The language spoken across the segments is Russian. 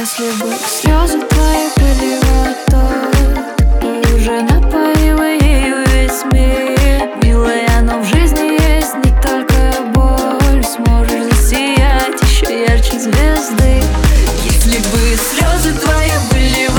Если бы слезы твои были водой Ты уже напоила ею весь Милая, но в жизни есть не только боль. Сможешь засиять еще ярче звезды. Если бы слезы твои были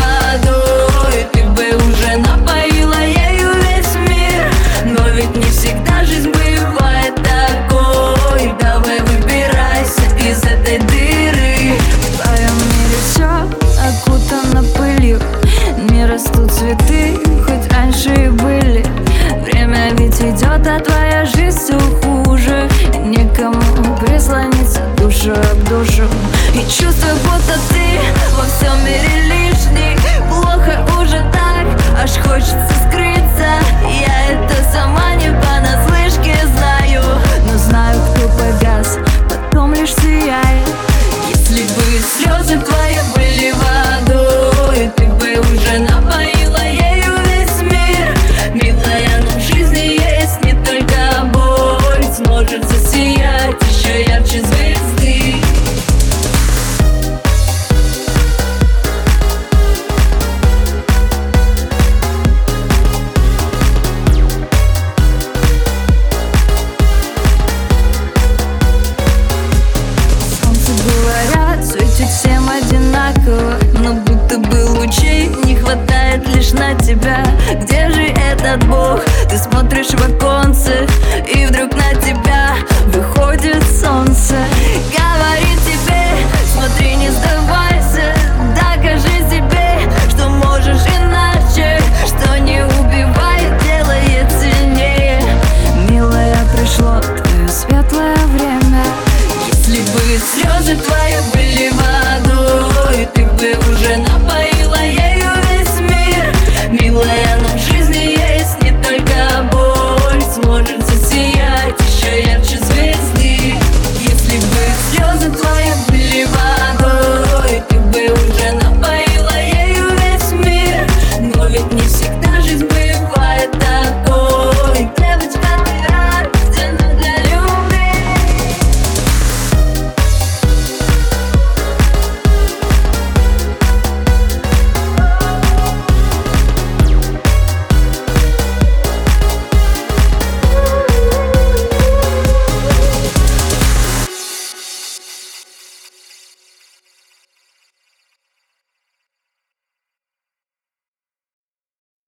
тебя. Где же этот Бог? Ты смотришь в оконце И вдруг на тебя выходит солнце. Говорит тебе, смотри, не сдавайся Докажи себе, что можешь иначе Что не убивает, делает сильнее Милая, пришло твое светлое время. Если бы слезы твои были водой